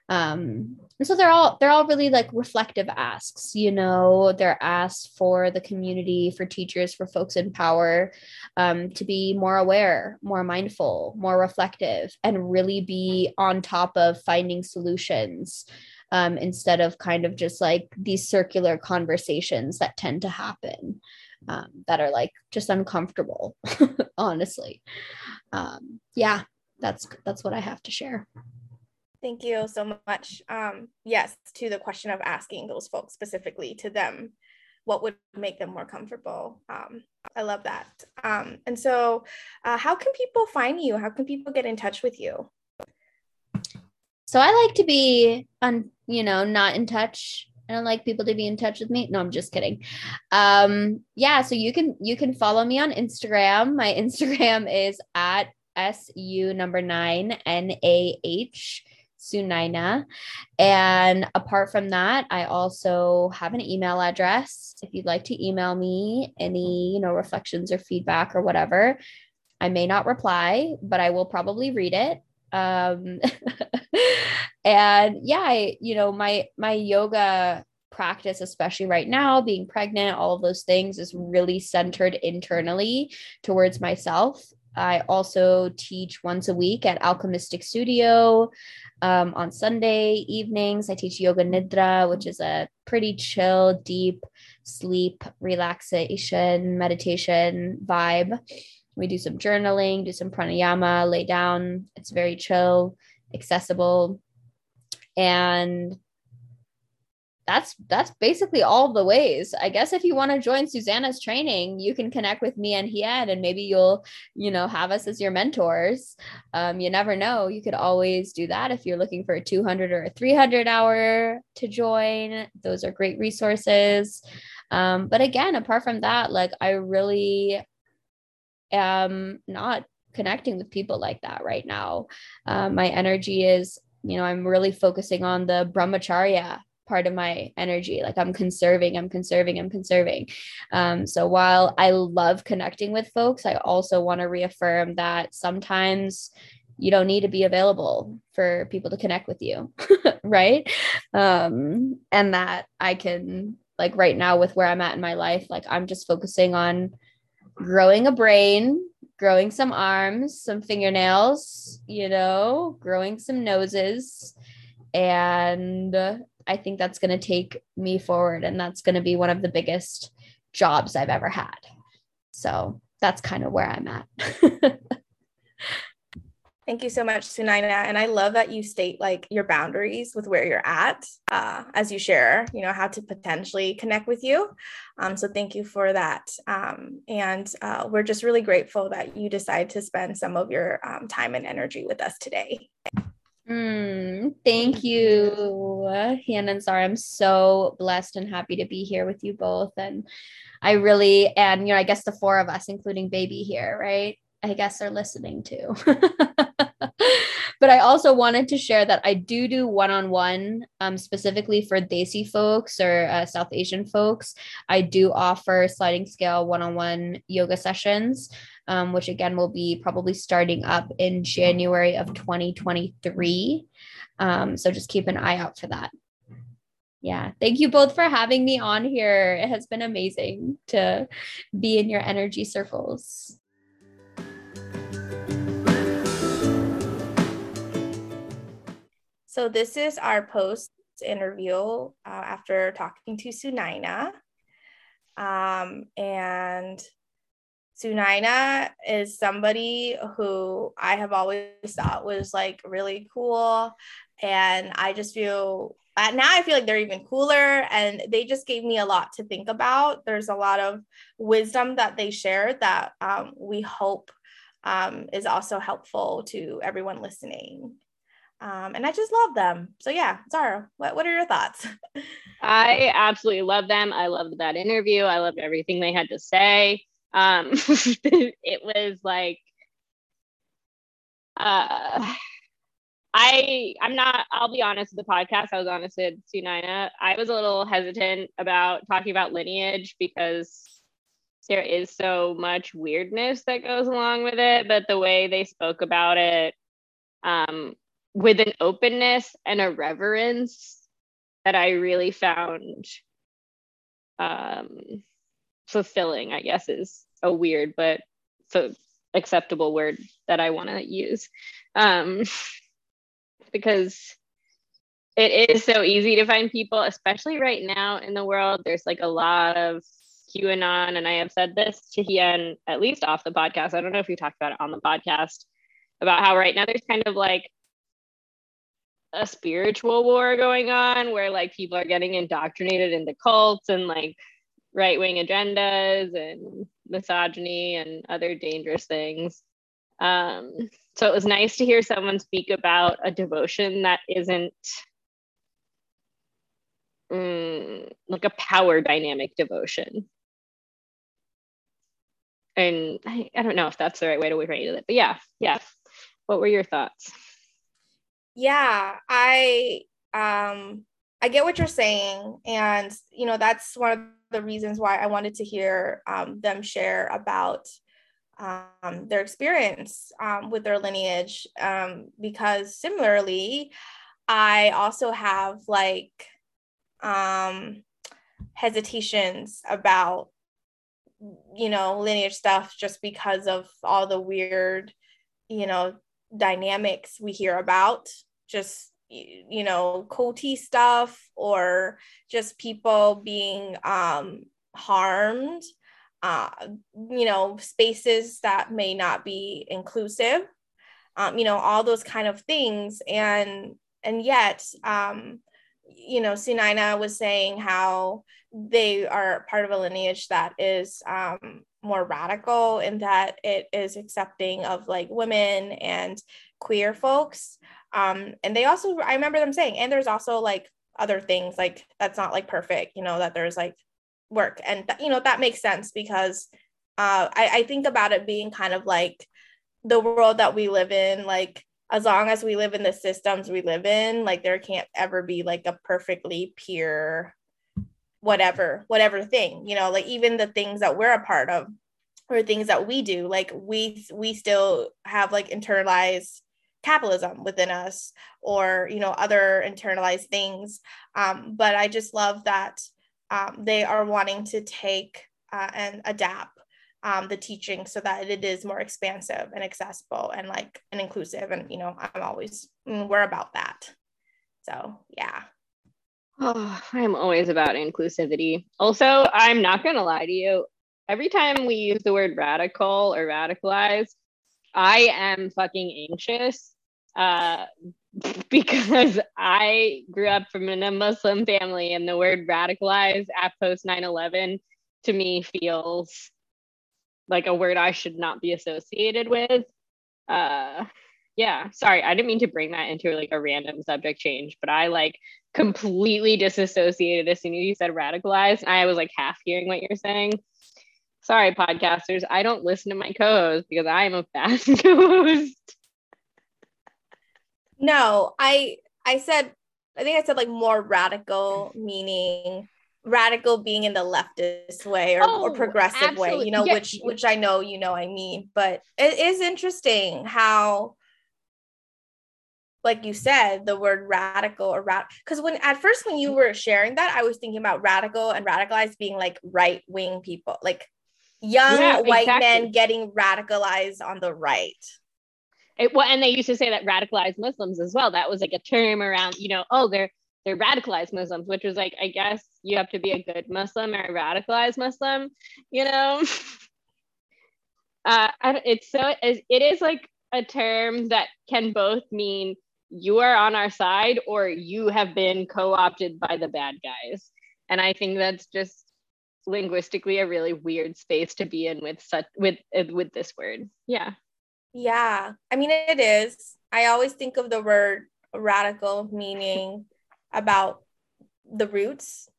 Um and so they're all they're all really like reflective asks you know they're asked for the community for teachers for folks in power um, to be more aware more mindful more reflective and really be on top of finding solutions um, instead of kind of just like these circular conversations that tend to happen um, that are like just uncomfortable honestly. Um, yeah that's that's what i have to share Thank you so much. Um, yes, to the question of asking those folks specifically to them, what would make them more comfortable? Um, I love that. Um, and so, uh, how can people find you? How can people get in touch with you? So I like to be on, you know, not in touch. I don't like people to be in touch with me. No, I'm just kidding. Um, yeah, so you can you can follow me on Instagram. My Instagram is at su number nine n a h Sunaina. And apart from that, I also have an email address. If you'd like to email me any, you know, reflections or feedback or whatever, I may not reply, but I will probably read it. Um, and yeah, I, you know, my my yoga practice especially right now being pregnant all of those things is really centered internally towards myself I also teach once a week at Alchemistic Studio. Um, on Sunday evenings, I teach Yoga Nidra, which is a pretty chill, deep sleep, relaxation, meditation vibe. We do some journaling, do some pranayama, lay down. It's very chill, accessible. And that's that's basically all the ways. I guess if you want to join Susanna's training, you can connect with me and Hien, and maybe you'll, you know, have us as your mentors. Um, you never know. You could always do that if you're looking for a 200 or a 300 hour to join. Those are great resources. Um, but again, apart from that, like I really am not connecting with people like that right now. Um, my energy is, you know, I'm really focusing on the brahmacharya part of my energy. Like i'm conserving i'm conserving i'm conserving. Um, so while i love connecting with folks i also want to reaffirm that sometimes you don't need to be available for people to connect with you right? Um, and that i can like right now with where i'm at in my life like i'm just focusing on growing a brain growing some arms some fingernails you know growing some noses and I think that's going to take me forward. And that's going to be one of the biggest jobs I've ever had. So that's kind of where I'm at. Thank you so much, Sunaina. And I love that you state like your boundaries with where you're at uh, as you share, you know, how to potentially connect with you. Um, so thank you for that. Um, and uh, we're just really grateful that you decide to spend some of your um, time and energy with us today. Mm, thank you, Hannah and Sarah. I'm so blessed and happy to be here with you both. And I really, and you know, I guess the four of us, including baby here, right? I guess are listening too. but I also wanted to share that I do do one on one, specifically for Desi folks or uh, South Asian folks. I do offer sliding scale one on one yoga sessions um, which again will be probably starting up in January of 2023. Um, so just keep an eye out for that. Yeah. Thank you both for having me on here. It has been amazing to be in your energy circles. So, this is our post interview uh, after talking to Sunaina. Um, and Sunaina is somebody who I have always thought was like really cool. And I just feel uh, now I feel like they're even cooler and they just gave me a lot to think about. There's a lot of wisdom that they shared that um, we hope um, is also helpful to everyone listening. Um, and I just love them. So yeah, Zara, what, what are your thoughts? I absolutely love them. I loved that interview. I loved everything they had to say. Um, it was like, uh, I I'm not. I'll be honest with the podcast. I was honest with Sunaina. I was a little hesitant about talking about lineage because there is so much weirdness that goes along with it. But the way they spoke about it, um, with an openness and a reverence that I really found um, fulfilling. I guess is a weird but so acceptable word that I want to use. Um, because it is so easy to find people, especially right now in the world. There's like a lot of QAnon, and I have said this to Hien at least off the podcast. I don't know if you talked about it on the podcast about how right now there's kind of like a spiritual war going on where like people are getting indoctrinated into cults and like right wing agendas and misogyny and other dangerous things. Um, so it was nice to hear someone speak about a devotion that isn't mm, like a power dynamic devotion. And I, I don't know if that's the right way to phrase it, but yeah, yeah. What were your thoughts? Yeah, I um I get what you're saying, and you know that's one of the reasons why I wanted to hear um, them share about um, their experience um, with their lineage um, because similarly i also have like um, hesitations about you know lineage stuff just because of all the weird you know dynamics we hear about just you know culty stuff or just people being um harmed uh, you know, spaces that may not be inclusive, um, you know, all those kind of things. And and yet, um, you know, Sunaina was saying how they are part of a lineage that is um, more radical in that it is accepting of like women and queer folks. Um, and they also, I remember them saying, and there's also like other things like that's not like perfect, you know, that there's like work. And th- you know that makes sense because uh, I, I think about it being kind of like the world that we live in like as long as we live in the systems we live in like there can't ever be like a perfectly pure whatever whatever thing you know like even the things that we're a part of or things that we do like we we still have like internalized capitalism within us or you know other internalized things um, but i just love that um, they are wanting to take uh, and adapt um, the teaching so that it is more expansive and accessible and like and inclusive. And you know, I'm always mm, we're about that. So yeah. Oh, I'm always about inclusivity. Also, I'm not gonna lie to you. Every time we use the word radical or radicalized, I am fucking anxious uh, because I grew up from in a Muslim family, and the word radicalized at post 9 11 to me feels like a word I should not be associated with. Uh, yeah, sorry, I didn't mean to bring that into like a random subject change, but I like completely disassociated as soon as you said radicalized. I was like half hearing what you're saying. Sorry, podcasters, I don't listen to my co host because I am a fast co host. No, I I said I think I said like more radical meaning radical being in the leftist way or, oh, or progressive absolutely. way, you know, yeah. which which I know you know I mean, but it is interesting how like you said the word radical or rat because when at first when you were sharing that I was thinking about radical and radicalized being like right wing people like young yeah, white exactly. men getting radicalized on the right it, well, and they used to say that radicalized Muslims as well. That was like a term around, you know, oh, they're they're radicalized Muslims, which was like, I guess you have to be a good Muslim or a radicalized Muslim, you know? uh, it's so, it is like a term that can both mean you are on our side or you have been co-opted by the bad guys. And I think that's just linguistically a really weird space to be in with such with with this word. Yeah. Yeah. I mean it is. I always think of the word radical meaning about the roots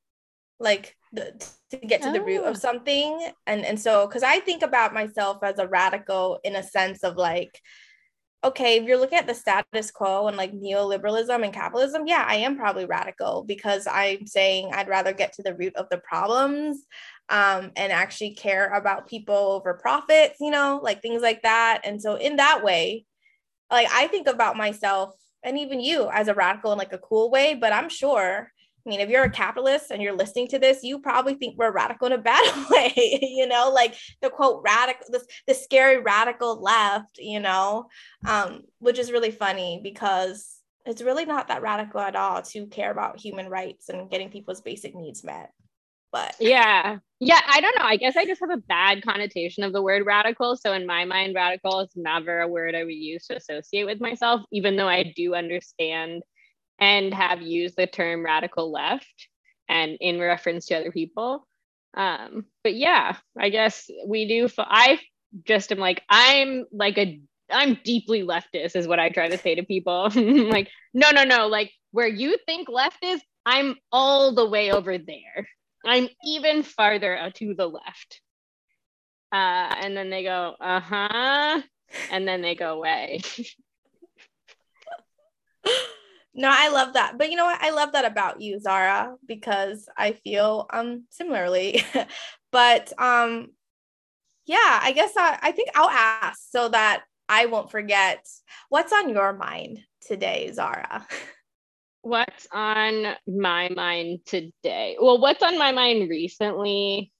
like the, to get to the root of oh. something and and so because i think about myself as a radical in a sense of like okay if you're looking at the status quo and like neoliberalism and capitalism yeah i am probably radical because i'm saying i'd rather get to the root of the problems um, and actually care about people over profits you know like things like that. And so in that way like i think about myself and even you as a radical in like a cool way but i'm sure I mean, if you're a capitalist and you're listening to this, you probably think we're radical in a bad way, you know, like the quote radical, this the scary radical left, you know, um, which is really funny because it's really not that radical at all to care about human rights and getting people's basic needs met. But yeah, yeah, I don't know. I guess I just have a bad connotation of the word radical. So in my mind, radical is never a word I would use to associate with myself, even though I do understand and have used the term radical left and in reference to other people. Um, but yeah, I guess we do. I just am like, I'm like a, I'm deeply leftist, is what I try to say to people. like, no, no, no. Like, where you think left is, I'm all the way over there. I'm even farther to the left. Uh, and then they go, uh huh. And then they go away. No, I love that. But you know what? I love that about you, Zara, because I feel um similarly. but um yeah, I guess I, I think I'll ask so that I won't forget. What's on your mind today, Zara? What's on my mind today? Well, what's on my mind recently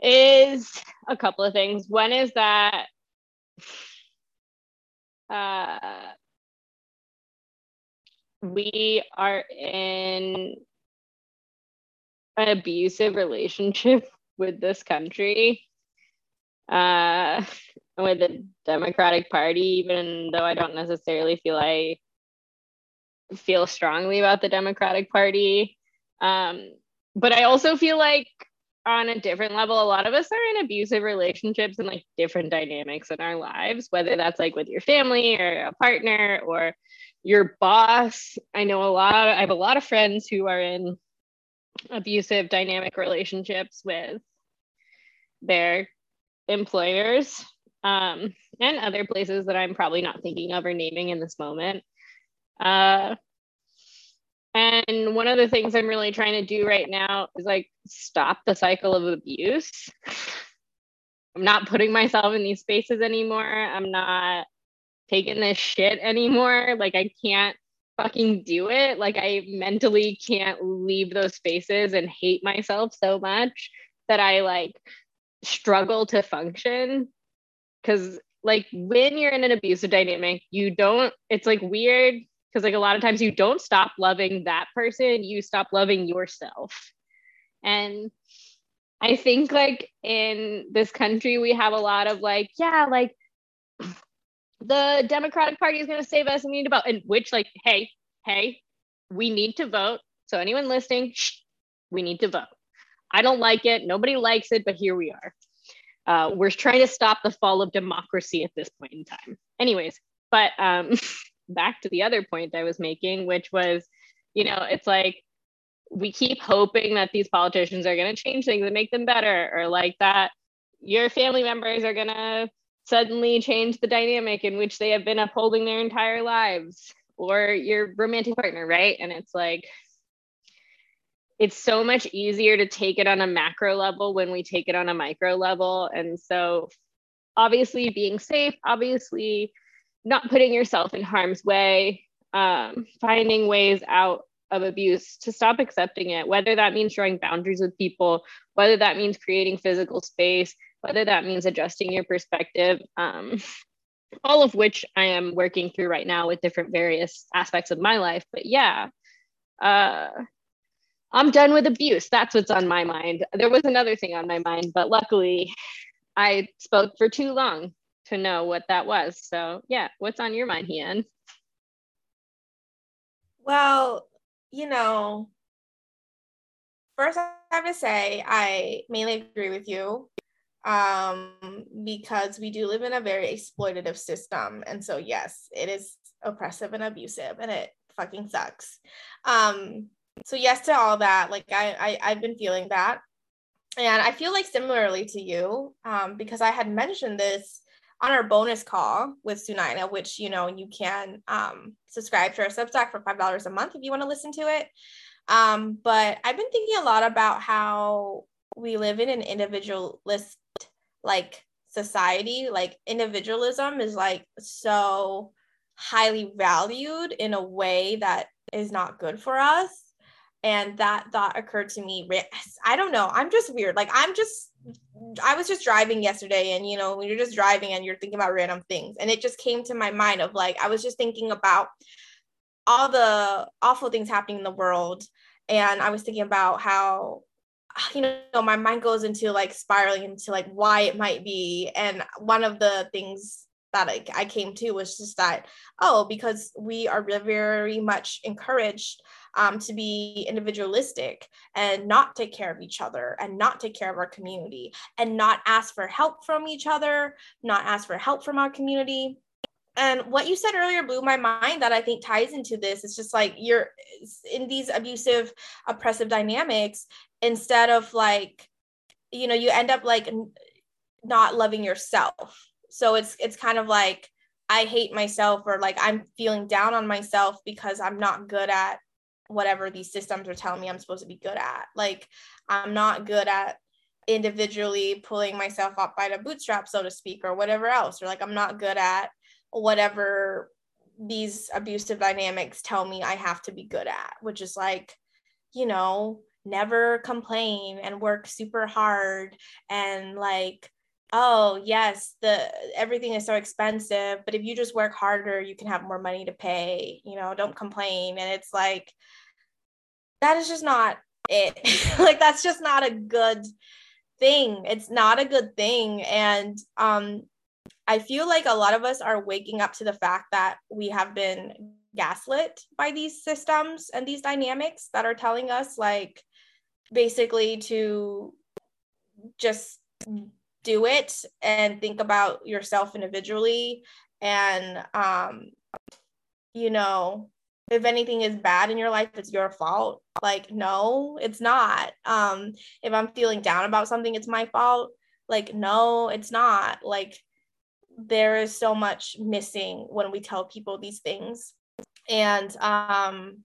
is a couple of things. One is that uh, we are in an abusive relationship with this country uh, with the democratic party even though i don't necessarily feel i feel strongly about the democratic party. Um, but i also feel like on a different level a lot of us are in abusive relationships and like different dynamics in our lives whether that's like with your family or a partner or your boss. I know a lot, I have a lot of friends who are in abusive dynamic relationships with their employers um, and other places that I'm probably not thinking of or naming in this moment. Uh, and one of the things I'm really trying to do right now is like stop the cycle of abuse. I'm not putting myself in these spaces anymore. I'm not taking this shit anymore. Like I can't fucking do it. Like I mentally can't leave those spaces and hate myself so much that I like struggle to function. Cause like when you're in an abusive dynamic, you don't, it's like weird because like a lot of times you don't stop loving that person, you stop loving yourself. And I think like in this country, we have a lot of like, yeah, like the Democratic Party is going to save us and we need to vote. And which, like, hey, hey, we need to vote. So anyone listening, shh, we need to vote. I don't like it. Nobody likes it, but here we are. Uh, we're trying to stop the fall of democracy at this point in time. Anyways, but um, back to the other point I was making, which was, you know, it's like we keep hoping that these politicians are going to change things and make them better, or like that your family members are going to suddenly change the dynamic in which they have been upholding their entire lives or your romantic partner, right? And it's like, it's so much easier to take it on a macro level when we take it on a micro level. And so, obviously, being safe, obviously, not putting yourself in harm's way, um, finding ways out of abuse to stop accepting it, whether that means drawing boundaries with people, whether that means creating physical space, whether that means adjusting your perspective. Um, all of which I am working through right now with different various aspects of my life. But yeah, uh, I'm done with abuse. That's what's on my mind. There was another thing on my mind, but luckily I spoke for too long to know what that was. So yeah, what's on your mind, Hien? Well, you know, first I have to say I mainly agree with you um, because we do live in a very exploitative system. And so, yes, it is oppressive and abusive and it fucking sucks. Um, so, yes to all that. Like, I, I, I've been feeling that. And I feel like similarly to you, um, because I had mentioned this on our bonus call with Sunaina, which you know you can um, subscribe to our Substack for five dollars a month if you want to listen to it. Um, but I've been thinking a lot about how we live in an individualist like society. Like individualism is like so highly valued in a way that is not good for us. And that thought occurred to me. I don't know. I'm just weird. Like I'm just I was just driving yesterday, and you know, when you're just driving and you're thinking about random things, and it just came to my mind of like, I was just thinking about all the awful things happening in the world. And I was thinking about how, you know, my mind goes into like spiraling into like why it might be. And one of the things that I, I came to was just that, oh, because we are very much encouraged um, to be individualistic and not take care of each other and not take care of our community and not ask for help from each other, not ask for help from our community. And what you said earlier blew my mind that I think ties into this. It's just like you're in these abusive, oppressive dynamics, instead of like, you know, you end up like not loving yourself. So it's it's kind of like I hate myself or like I'm feeling down on myself because I'm not good at whatever these systems are telling me I'm supposed to be good at. Like I'm not good at individually pulling myself up by the bootstrap, so to speak, or whatever else. Or like I'm not good at whatever these abusive dynamics tell me I have to be good at, which is like, you know, never complain and work super hard and like oh yes the everything is so expensive but if you just work harder you can have more money to pay you know don't complain. And it's like that is just not it. Like that's just not a good thing. It's not a good thing. And um i feel like a lot of us are waking up to the fact that we have been gaslit by these systems and these dynamics that are telling us like basically to just do it and think about yourself individually and um you know if anything is bad in your life it's your fault. Like no it's not. Um if i'm feeling down about something it's my fault. Like no it's not. Like there is so much missing when we tell people these things. And um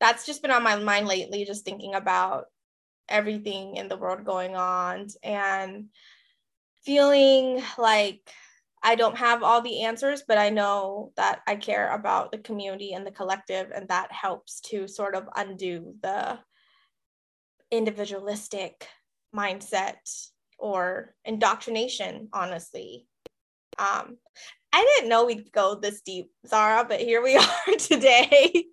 that's just been on my mind lately just thinking about everything in the world going on. And feeling like I don't have all the answers, but I know that I care about the community and the collective, and that helps to sort of undo the individualistic mindset or indoctrination, honestly. Um, I didn't know we'd go this deep, Zara, but here we are today.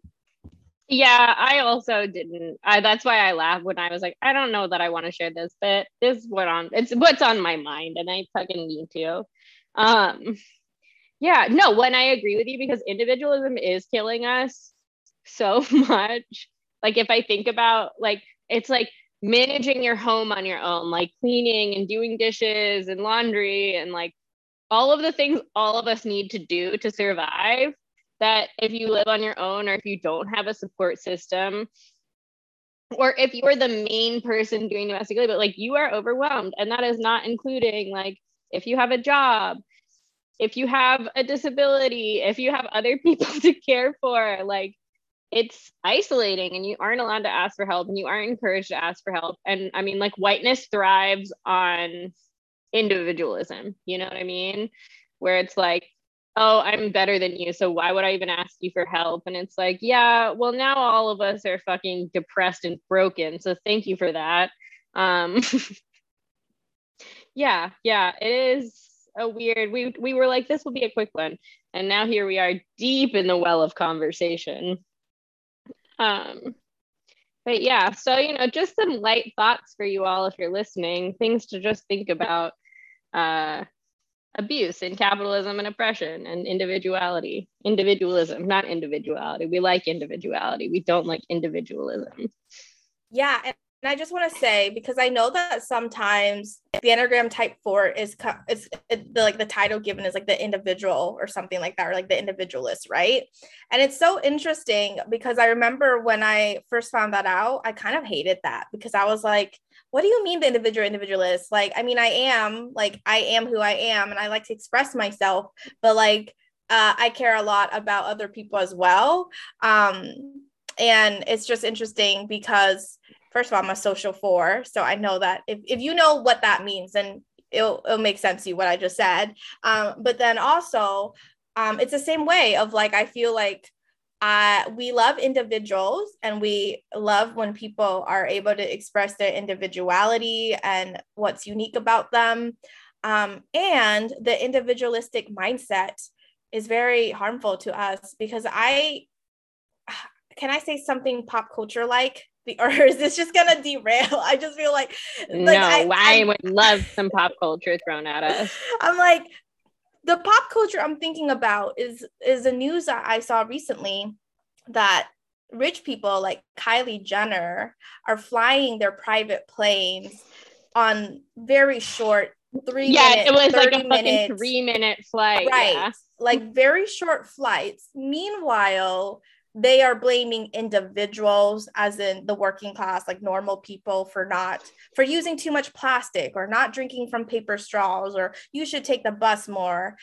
Yeah, I also didn't. I, that's why I laughed when I was like, I don't know that I want to share this, but this is what on it's what's on my mind, and I fucking need to. Um, yeah, no, when I agree with you because individualism is killing us so much. Like if I think about like it's like managing your home on your own, like cleaning and doing dishes and laundry and like all of the things all of us need to do to survive that if you live on your own or if you don't have a support system or if you're the main person doing domestic labor like you are overwhelmed and that is not including like if you have a job if you have a disability if you have other people to care for like it's isolating and you aren't allowed to ask for help and you aren't encouraged to ask for help and i mean like whiteness thrives on individualism you know what i mean? Where it's like oh, I'm better than you. So why would I even ask you for help? And it's like, yeah, well, now all of us are fucking depressed and broken. So thank you for that. Um, yeah, yeah, it is. a weird. We we were like, this will be a quick one, and now here we are, deep in the well of conversation. Um, but yeah, so you know, just some light thoughts for you all if you're listening, things to just think about. Uh, abuse and capitalism and oppression and individuality. Individualism not individuality. We like individuality. We don't like individualism. Yeah and I just want to say because I know that sometimes the Enneagram Type Four is is the like the title given is like the individual or something like that, or like the individualist, right? And it's so interesting because I remember when I first found that out, I kind of hated that because I was like, "What do you mean the individual individualist?" Like, I mean, I am like I am who I am, and I like to express myself, but like uh, I care a lot about other people as well. Um, and it's just interesting because first of all, I'm a social four. So I know that if, if you know what that means, then it'll, it'll make sense to you what I just said. Um, but then also, um, it's the same way of like, I feel like uh, we love individuals and we love when people are able to express their individuality and what's unique about them. Um, and the individualistic mindset is very harmful to us because I, can I say something pop culture like? The or is this just gonna derail? I just feel like, like no, I, I, I would love some pop culture thrown at us. I'm like, the pop culture I'm thinking about is is the news that I saw recently that rich people like Kylie Jenner are flying their private planes on very short three yeah minute, it was like a fucking three minute flight right yeah. like very short flights meanwhile they are blaming individuals as in the working class like normal people for not for using too much plastic or not drinking from paper straws or you should take the bus more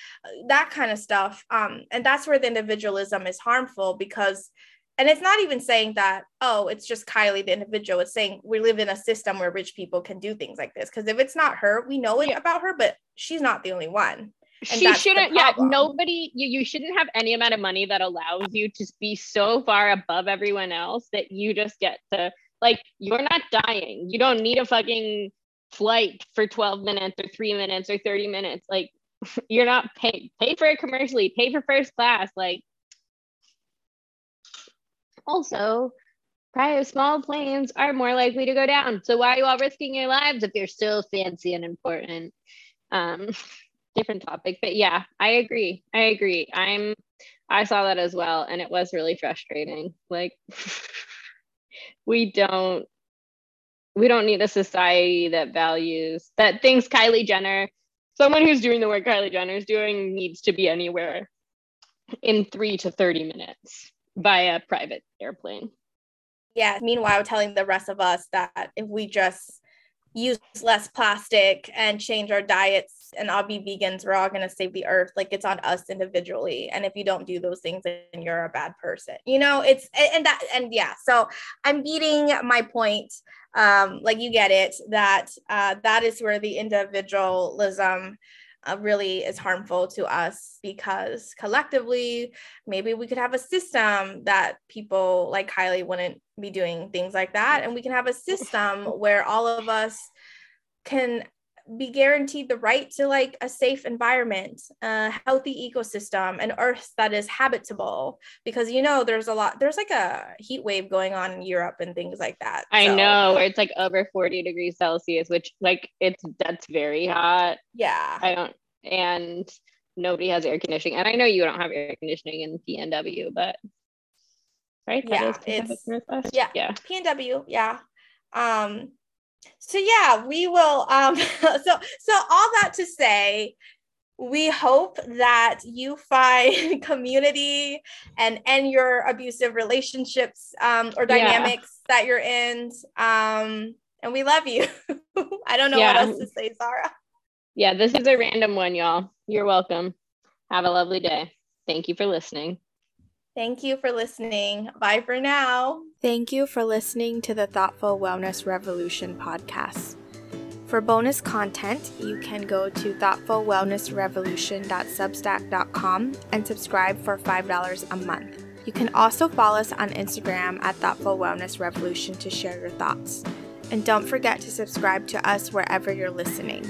that kind of stuff. Um and that's where the individualism is harmful because and it's not even saying that oh it's just kylie the individual. It's saying we live in a system where rich people can do things like this. Because if it's not her we know it about her but she's not the only one she shouldn't yeah nobody you, you shouldn't have any amount of money that allows you to be so far above everyone else that you just get to like you're not dying. You don't need a fucking flight for 12 minutes or 3 minutes or 30 minutes. Like you're not pay pay for it commercially pay for first class like. Also private small planes are more likely to go down. So why are you all risking your lives if you're still fancy and important? Um different topic but yeah i agree. I agree. I'm i saw that as well and it was really frustrating. Like we don't we don't need a society that values that thinks kylie jenner someone who's doing the work kylie jenner is doing needs to be anywhere in three to 30 minutes via private airplane. Yeah meanwhile telling the rest of us that if we just use less plastic and change our diets and all be vegans we're all going to save the earth like it's on us individually and if you don't do those things then you're a bad person you know it's and that and yeah so i'm beating my point um like you get it that uh that is where the individualism uh, really is harmful to us because collectively, maybe we could have a system that people like Kylie wouldn't be doing things like that. And we can have a system where all of us can be guaranteed the right to like a safe environment, a healthy ecosystem, an earth that is habitable. Because you know, there's a lot, there's like a heat wave going on in Europe and things like that. I so. know where it's like over 40 degrees Celsius, which like it's that's very hot. Yeah. I don't and nobody has air conditioning. And I know you don't have air conditioning in PNW, but right? Yeah, it's, yeah, yeah. PNW, yeah. Um, so yeah, we will. Um, so so all that to say, we hope that you find community and end your abusive relationships um, or dynamics yeah. that you're in. Um, and we love you. I don't know yeah. what else to say, Zara. Yeah, this is a random one, y'all. You're welcome. Have a lovely day. Thank you for listening. Thank you for listening. Bye for now. Thank you for listening to the Thoughtful Wellness Revolution podcast. For bonus content, you can go to thoughtfulwellnessrevolution.substack.com and subscribe for $5 a month. You can also follow us on Instagram at Thoughtful Wellness Revolution to share your thoughts. And don't forget to subscribe to us wherever you're listening.